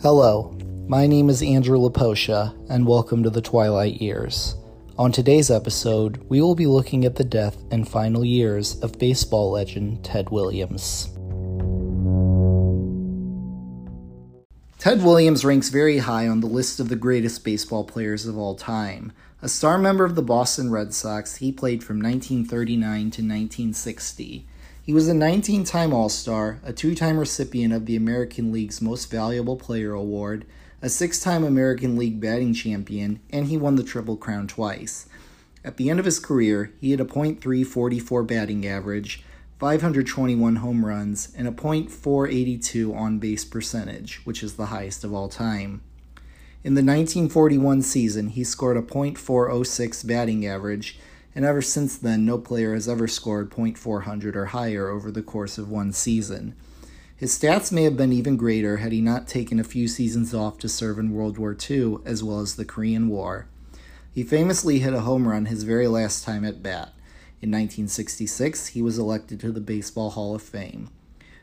Hello, my name is Andrew Laposha, and welcome to the Twilight Years. On today's episode, we will be looking at the death and final years of baseball legend Ted Williams. Ted Williams ranks very high on the list of the greatest baseball players of all time. A star member of the Boston Red Sox, he played from 1939 to 1960. He was a 19 time All Star, a two time recipient of the American League's Most Valuable Player Award, a six time American League batting champion, and he won the Triple Crown twice. At the end of his career, he had a .344 batting average, 521 home runs, and a .482 on base percentage, which is the highest of all time. In the 1941 season, he scored a .406 batting average, and ever since then, no player has ever scored .400 or higher over the course of one season. His stats may have been even greater had he not taken a few seasons off to serve in World War II as well as the Korean War. He famously hit a home run his very last time at bat. In 1966, he was elected to the Baseball Hall of Fame.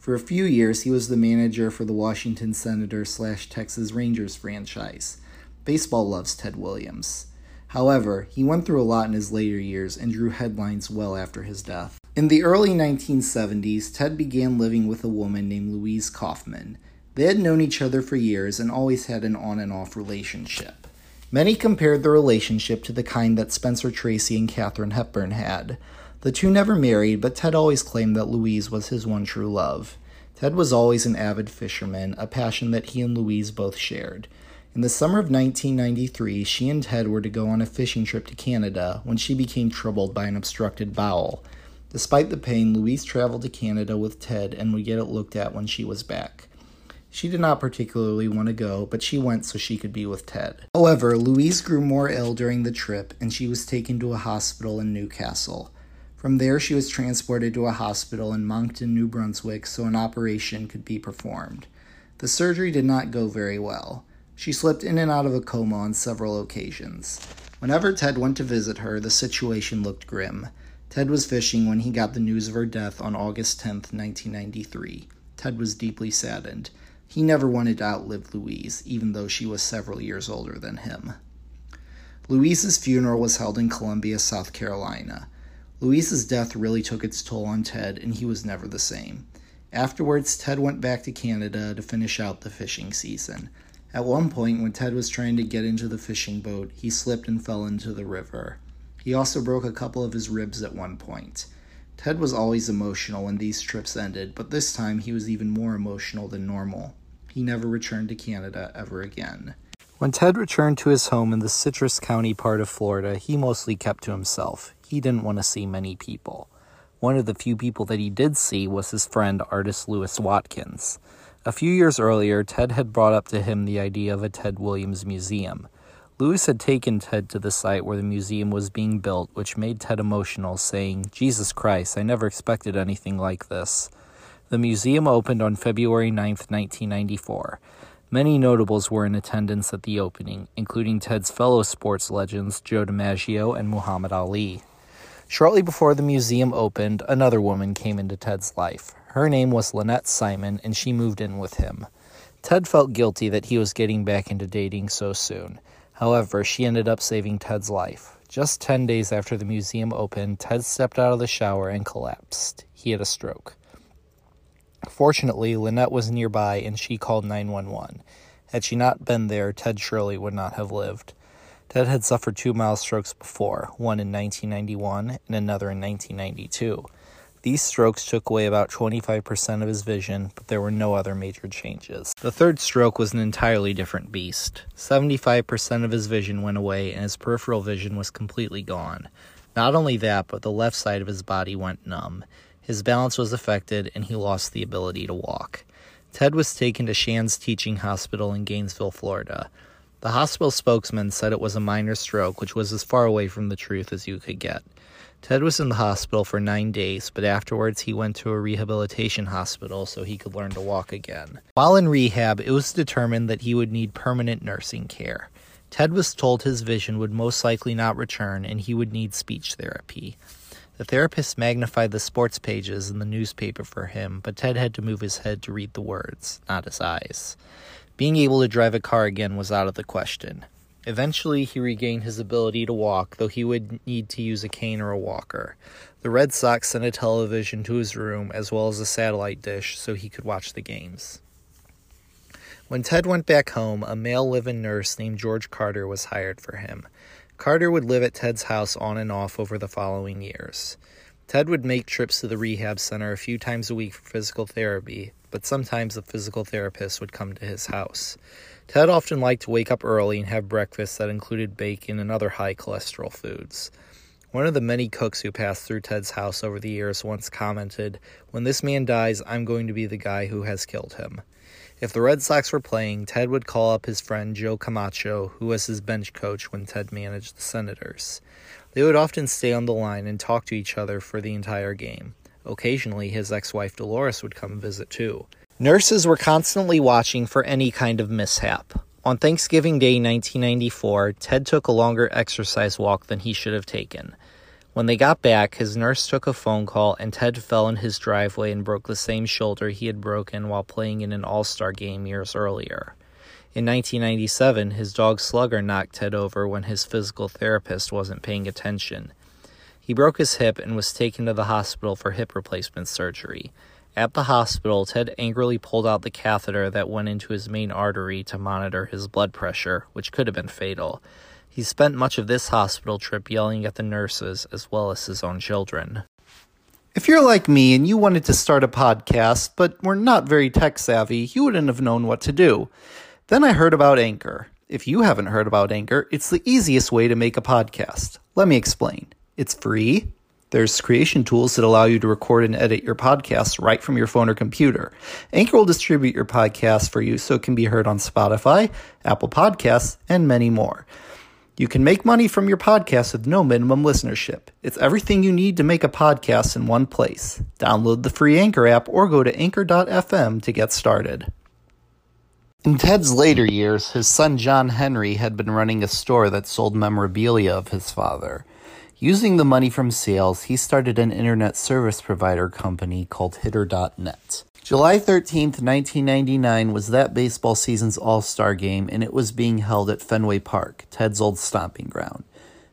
For a few years, he was the manager for the Washington Senators slash Texas Rangers franchise. Baseball loves Ted Williams. However, he went through a lot in his later years and drew headlines well after his death. In the early 1970s, Ted began living with a woman named Louise Kaufman. They had known each other for years and always had an on and off relationship. Many compared the relationship to the kind that Spencer Tracy and Katharine Hepburn had. The two never married, but Ted always claimed that Louise was his one true love. Ted was always an avid fisherman, a passion that he and Louise both shared. In the summer of 1993, she and Ted were to go on a fishing trip to Canada when she became troubled by an obstructed bowel. Despite the pain, Louise traveled to Canada with Ted and would get it looked at when she was back. She did not particularly want to go, but she went so she could be with Ted. However, Louise grew more ill during the trip and she was taken to a hospital in Newcastle. From there, she was transported to a hospital in Moncton, New Brunswick, so an operation could be performed. The surgery did not go very well. She slipped in and out of a coma on several occasions. Whenever Ted went to visit her, the situation looked grim. Ted was fishing when he got the news of her death on August 10, 1993. Ted was deeply saddened. He never wanted to outlive Louise, even though she was several years older than him. Louise's funeral was held in Columbia, South Carolina. Louise's death really took its toll on Ted, and he was never the same. Afterwards, Ted went back to Canada to finish out the fishing season. At one point, when Ted was trying to get into the fishing boat, he slipped and fell into the river. He also broke a couple of his ribs at one point. Ted was always emotional when these trips ended, but this time he was even more emotional than normal. He never returned to Canada ever again. When Ted returned to his home in the Citrus County part of Florida, he mostly kept to himself. He didn't want to see many people. One of the few people that he did see was his friend, artist Lewis Watkins. A few years earlier, Ted had brought up to him the idea of a Ted Williams museum. Lewis had taken Ted to the site where the museum was being built, which made Ted emotional, saying, Jesus Christ, I never expected anything like this. The museum opened on February 9, 1994. Many notables were in attendance at the opening, including Ted's fellow sports legends Joe DiMaggio and Muhammad Ali. Shortly before the museum opened, another woman came into Ted's life. Her name was Lynette Simon, and she moved in with him. Ted felt guilty that he was getting back into dating so soon. However, she ended up saving Ted's life. Just 10 days after the museum opened, Ted stepped out of the shower and collapsed. He had a stroke. Fortunately, Lynette was nearby and she called 911. Had she not been there, Ted surely would not have lived. Ted had suffered two mild strokes before, one in 1991 and another in 1992. These strokes took away about 25% of his vision, but there were no other major changes. The third stroke was an entirely different beast. 75% of his vision went away, and his peripheral vision was completely gone. Not only that, but the left side of his body went numb. His balance was affected, and he lost the ability to walk. Ted was taken to Shands Teaching Hospital in Gainesville, Florida. The hospital spokesman said it was a minor stroke, which was as far away from the truth as you could get. Ted was in the hospital for nine days, but afterwards he went to a rehabilitation hospital so he could learn to walk again. While in rehab, it was determined that he would need permanent nursing care. Ted was told his vision would most likely not return and he would need speech therapy. The therapist magnified the sports pages in the newspaper for him, but Ted had to move his head to read the words, not his eyes. Being able to drive a car again was out of the question. Eventually, he regained his ability to walk, though he would need to use a cane or a walker. The Red Sox sent a television to his room as well as a satellite dish so he could watch the games. When Ted went back home, a male live in nurse named George Carter was hired for him. Carter would live at Ted's house on and off over the following years. Ted would make trips to the rehab center a few times a week for physical therapy, but sometimes the physical therapist would come to his house. Ted often liked to wake up early and have breakfast that included bacon and other high cholesterol foods. One of the many cooks who passed through Ted's house over the years once commented, When this man dies, I'm going to be the guy who has killed him. If the Red Sox were playing, Ted would call up his friend Joe Camacho, who was his bench coach when Ted managed the Senators. They would often stay on the line and talk to each other for the entire game. Occasionally, his ex wife Dolores would come visit too. Nurses were constantly watching for any kind of mishap. On Thanksgiving Day 1994, Ted took a longer exercise walk than he should have taken. When they got back, his nurse took a phone call and Ted fell in his driveway and broke the same shoulder he had broken while playing in an All Star game years earlier. In 1997, his dog Slugger knocked Ted over when his physical therapist wasn't paying attention. He broke his hip and was taken to the hospital for hip replacement surgery. At the hospital, Ted angrily pulled out the catheter that went into his main artery to monitor his blood pressure, which could have been fatal. He spent much of this hospital trip yelling at the nurses as well as his own children. If you're like me and you wanted to start a podcast but were not very tech savvy, you wouldn't have known what to do. Then I heard about Anchor. If you haven't heard about Anchor, it's the easiest way to make a podcast. Let me explain. It's free. There's creation tools that allow you to record and edit your podcast right from your phone or computer. Anchor will distribute your podcast for you so it can be heard on Spotify, Apple Podcasts, and many more. You can make money from your podcast with no minimum listenership. It's everything you need to make a podcast in one place. Download the free Anchor app or go to anchor.fm to get started. In Ted's later years, his son John Henry had been running a store that sold memorabilia of his father. Using the money from sales, he started an internet service provider company called Hitter.net. July 13th, 1999 was that baseball season's All Star game, and it was being held at Fenway Park, Ted's old stomping ground.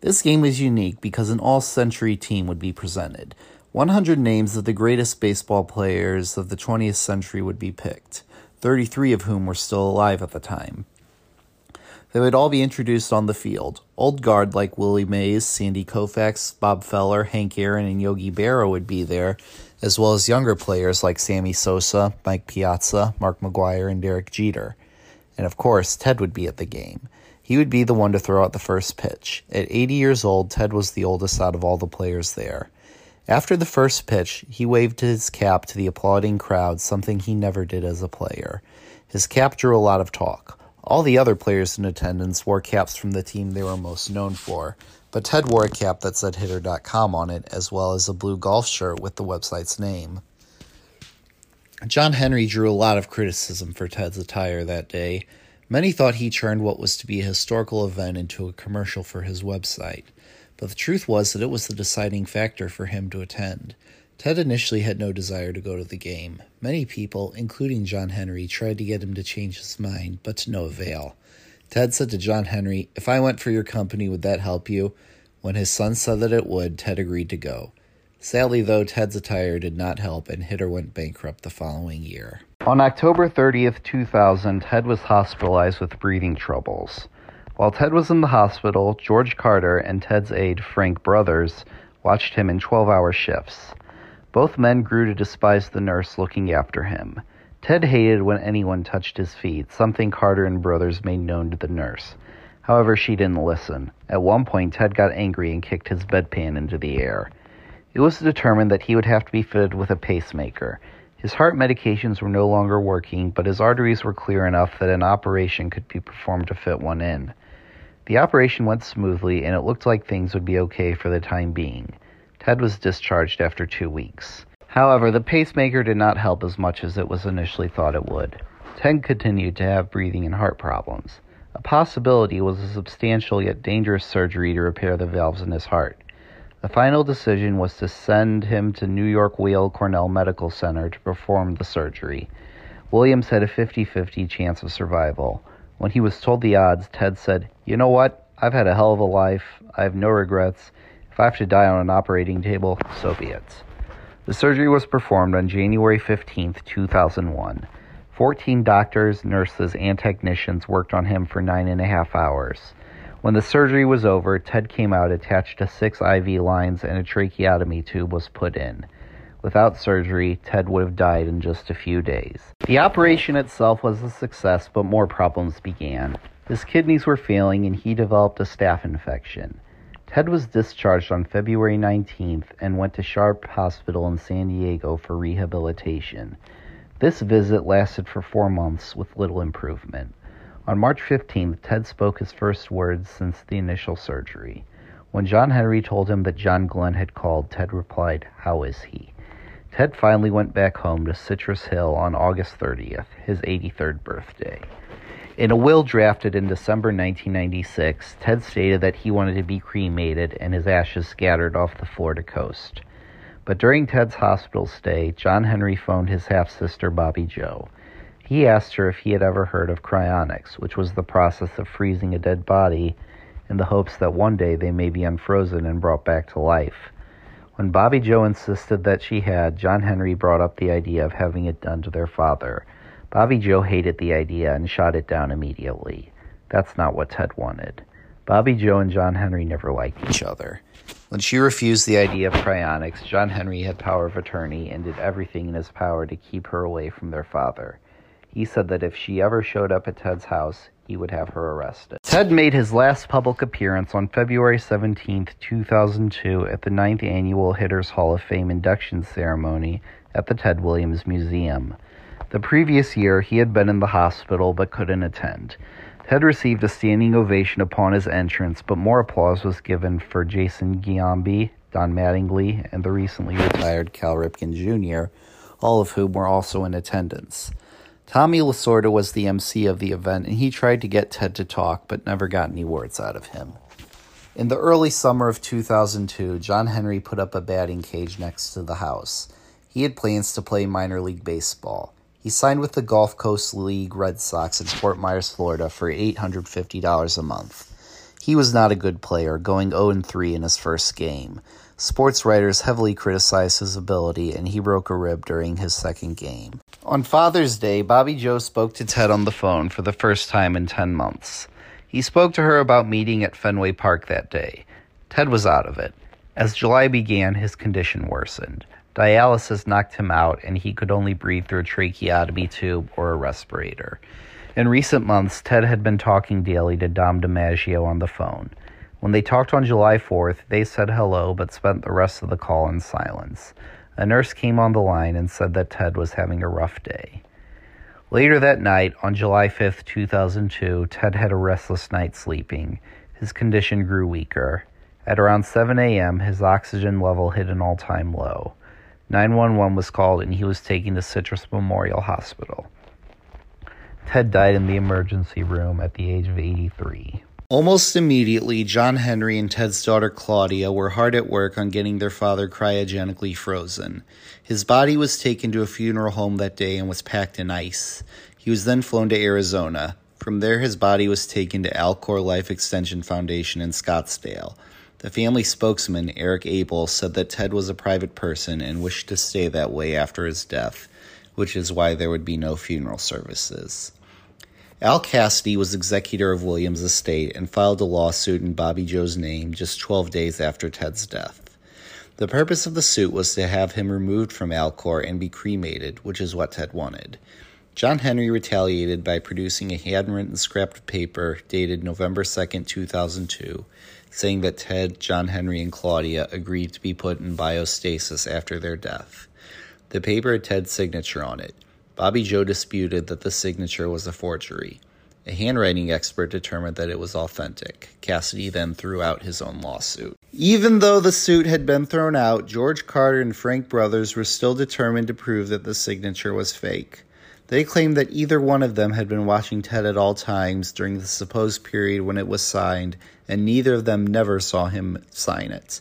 This game was unique because an all century team would be presented. 100 names of the greatest baseball players of the 20th century would be picked, 33 of whom were still alive at the time. They would all be introduced on the field. Old guard like Willie Mays, Sandy Koufax, Bob Feller, Hank Aaron, and Yogi Berra would be there, as well as younger players like Sammy Sosa, Mike Piazza, Mark McGwire, and Derek Jeter. And of course, Ted would be at the game. He would be the one to throw out the first pitch. At 80 years old, Ted was the oldest out of all the players there. After the first pitch, he waved his cap to the applauding crowd, something he never did as a player. His cap drew a lot of talk. All the other players in attendance wore caps from the team they were most known for, but Ted wore a cap that said hitter.com on it, as well as a blue golf shirt with the website's name. John Henry drew a lot of criticism for Ted's attire that day. Many thought he turned what was to be a historical event into a commercial for his website, but the truth was that it was the deciding factor for him to attend. Ted initially had no desire to go to the game. Many people, including John Henry, tried to get him to change his mind, but to no avail. Ted said to John Henry, If I went for your company, would that help you? When his son said that it would, Ted agreed to go. Sadly, though, Ted's attire did not help, and Hitter went bankrupt the following year. On October 30th, 2000, Ted was hospitalized with breathing troubles. While Ted was in the hospital, George Carter and Ted's aide, Frank Brothers, watched him in 12 hour shifts. Both men grew to despise the nurse looking after him. Ted hated when anyone touched his feet, something Carter and Brothers made known to the nurse. However, she didn't listen. At one point, Ted got angry and kicked his bedpan into the air. It was determined that he would have to be fitted with a pacemaker. His heart medications were no longer working, but his arteries were clear enough that an operation could be performed to fit one in. The operation went smoothly, and it looked like things would be okay for the time being. Ted was discharged after two weeks. However, the pacemaker did not help as much as it was initially thought it would. Ted continued to have breathing and heart problems. A possibility was a substantial yet dangerous surgery to repair the valves in his heart. The final decision was to send him to New York Weill Cornell Medical Center to perform the surgery. Williams had a 50 50 chance of survival. When he was told the odds, Ted said, You know what? I've had a hell of a life. I have no regrets. If I have to die on an operating table, so be it. The surgery was performed on January 15, 2001. Fourteen doctors, nurses, and technicians worked on him for nine and a half hours. When the surgery was over, Ted came out attached to six IV lines and a tracheotomy tube was put in. Without surgery, Ted would have died in just a few days. The operation itself was a success, but more problems began. His kidneys were failing and he developed a staph infection. Ted was discharged on February 19th and went to Sharp Hospital in San Diego for rehabilitation. This visit lasted for four months with little improvement. On March 15th, Ted spoke his first words since the initial surgery. When John Henry told him that John Glenn had called, Ted replied, How is he? Ted finally went back home to Citrus Hill on August 30th, his 83rd birthday. In a will drafted in December 1996, Ted stated that he wanted to be cremated and his ashes scattered off the Florida coast. But during Ted's hospital stay, John Henry phoned his half sister Bobby Joe. He asked her if he had ever heard of cryonics, which was the process of freezing a dead body in the hopes that one day they may be unfrozen and brought back to life. When Bobby Joe insisted that she had, John Henry brought up the idea of having it done to their father. Bobby Joe hated the idea and shot it down immediately. That's not what Ted wanted. Bobby Joe and John Henry never liked each other. When she refused the idea of cryonics, John Henry had power of attorney and did everything in his power to keep her away from their father. He said that if she ever showed up at Ted's house, he would have her arrested. Ted made his last public appearance on February 17, 2002, at the 9th Annual Hitters Hall of Fame induction ceremony at the Ted Williams Museum. The previous year, he had been in the hospital but couldn't attend. Ted received a standing ovation upon his entrance, but more applause was given for Jason Giambi, Don Mattingly, and the recently retired Cal Ripken Jr., all of whom were also in attendance. Tommy Lasorda was the MC of the event, and he tried to get Ted to talk, but never got any words out of him. In the early summer of 2002, John Henry put up a batting cage next to the house. He had plans to play minor league baseball. He signed with the Gulf Coast League Red Sox in Fort Myers, Florida for $850 a month. He was not a good player, going 0 3 in his first game. Sports writers heavily criticized his ability, and he broke a rib during his second game. On Father's Day, Bobby Joe spoke to Ted on the phone for the first time in 10 months. He spoke to her about meeting at Fenway Park that day. Ted was out of it. As July began, his condition worsened. Dialysis knocked him out, and he could only breathe through a tracheotomy tube or a respirator. In recent months, Ted had been talking daily to Dom DiMaggio on the phone. When they talked on July 4th, they said hello but spent the rest of the call in silence. A nurse came on the line and said that Ted was having a rough day. Later that night, on July 5th, 2002, Ted had a restless night sleeping. His condition grew weaker. At around 7 a.m., his oxygen level hit an all time low. 911 was called and he was taken to Citrus Memorial Hospital. Ted died in the emergency room at the age of 83. Almost immediately, John Henry and Ted's daughter Claudia were hard at work on getting their father cryogenically frozen. His body was taken to a funeral home that day and was packed in ice. He was then flown to Arizona. From there, his body was taken to Alcor Life Extension Foundation in Scottsdale. The family spokesman, Eric Abel, said that Ted was a private person and wished to stay that way after his death, which is why there would be no funeral services. Al Cassidy was executor of Williams' estate and filed a lawsuit in Bobby Joe's name just 12 days after Ted's death. The purpose of the suit was to have him removed from Alcor and be cremated, which is what Ted wanted. John Henry retaliated by producing a handwritten scrap of paper dated November 2, 2002, saying that Ted, John Henry, and Claudia agreed to be put in biostasis after their death. The paper had Ted's signature on it. Bobby Joe disputed that the signature was a forgery. A handwriting expert determined that it was authentic. Cassidy then threw out his own lawsuit. Even though the suit had been thrown out, George Carter and Frank Brothers were still determined to prove that the signature was fake. They claimed that either one of them had been watching Ted at all times during the supposed period when it was signed, and neither of them never saw him sign it.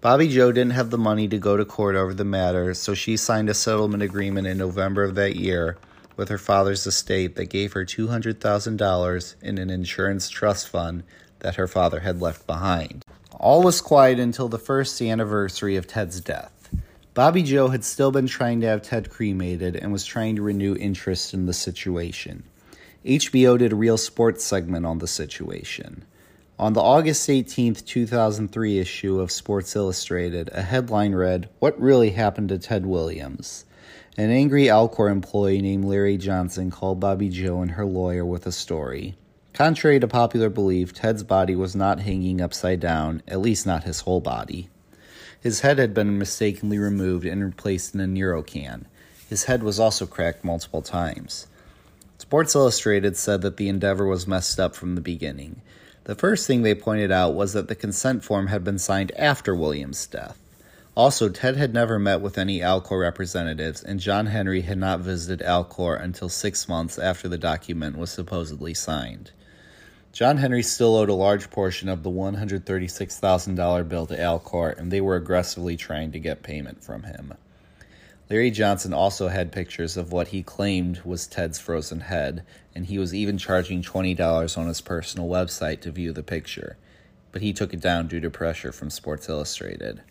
Bobby Joe didn't have the money to go to court over the matter, so she signed a settlement agreement in November of that year with her father's estate that gave her $200,000 in an insurance trust fund that her father had left behind. All was quiet until the first anniversary of Ted's death. Bobby Joe had still been trying to have Ted cremated and was trying to renew interest in the situation. HBO did a real sports segment on the situation. On the August 18, 2003 issue of Sports Illustrated, a headline read, What Really Happened to Ted Williams? An angry Alcor employee named Larry Johnson called Bobby Joe and her lawyer with a story. Contrary to popular belief, Ted's body was not hanging upside down, at least not his whole body. His head had been mistakenly removed and replaced in a NeuroCan. His head was also cracked multiple times. Sports Illustrated said that the endeavor was messed up from the beginning. The first thing they pointed out was that the consent form had been signed after Williams' death. Also, Ted had never met with any Alcor representatives, and John Henry had not visited Alcor until six months after the document was supposedly signed. John Henry still owed a large portion of the $136,000 bill to Alcor, and they were aggressively trying to get payment from him. Larry Johnson also had pictures of what he claimed was Ted's frozen head, and he was even charging $20 on his personal website to view the picture, but he took it down due to pressure from Sports Illustrated.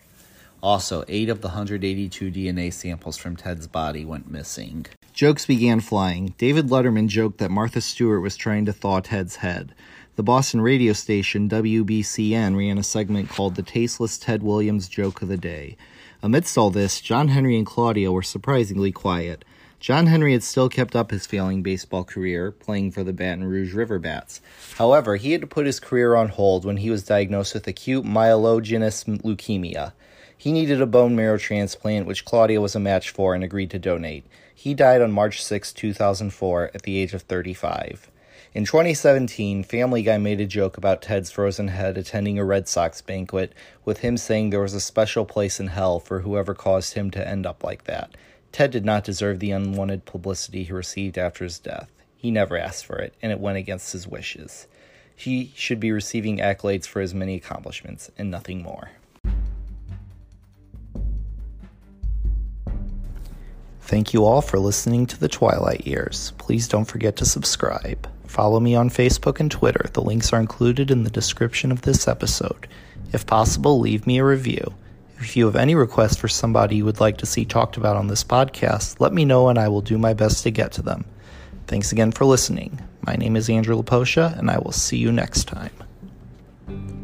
Also, eight of the 182 DNA samples from Ted's body went missing. Jokes began flying. David Letterman joked that Martha Stewart was trying to thaw Ted's head. The Boston radio station WBCN ran a segment called The Tasteless Ted Williams Joke of the Day. Amidst all this, John Henry and Claudia were surprisingly quiet. John Henry had still kept up his failing baseball career, playing for the Baton Rouge River Bats. However, he had to put his career on hold when he was diagnosed with acute myelogenous leukemia. He needed a bone marrow transplant, which Claudia was a match for and agreed to donate. He died on March 6, 2004, at the age of 35. In 2017, Family Guy made a joke about Ted's frozen head attending a Red Sox banquet, with him saying there was a special place in hell for whoever caused him to end up like that. Ted did not deserve the unwanted publicity he received after his death. He never asked for it, and it went against his wishes. He should be receiving accolades for his many accomplishments, and nothing more. Thank you all for listening to the Twilight Years. Please don't forget to subscribe. Follow me on Facebook and Twitter. The links are included in the description of this episode. If possible, leave me a review. If you have any requests for somebody you would like to see talked about on this podcast, let me know and I will do my best to get to them. Thanks again for listening. My name is Andrew Laposha, and I will see you next time.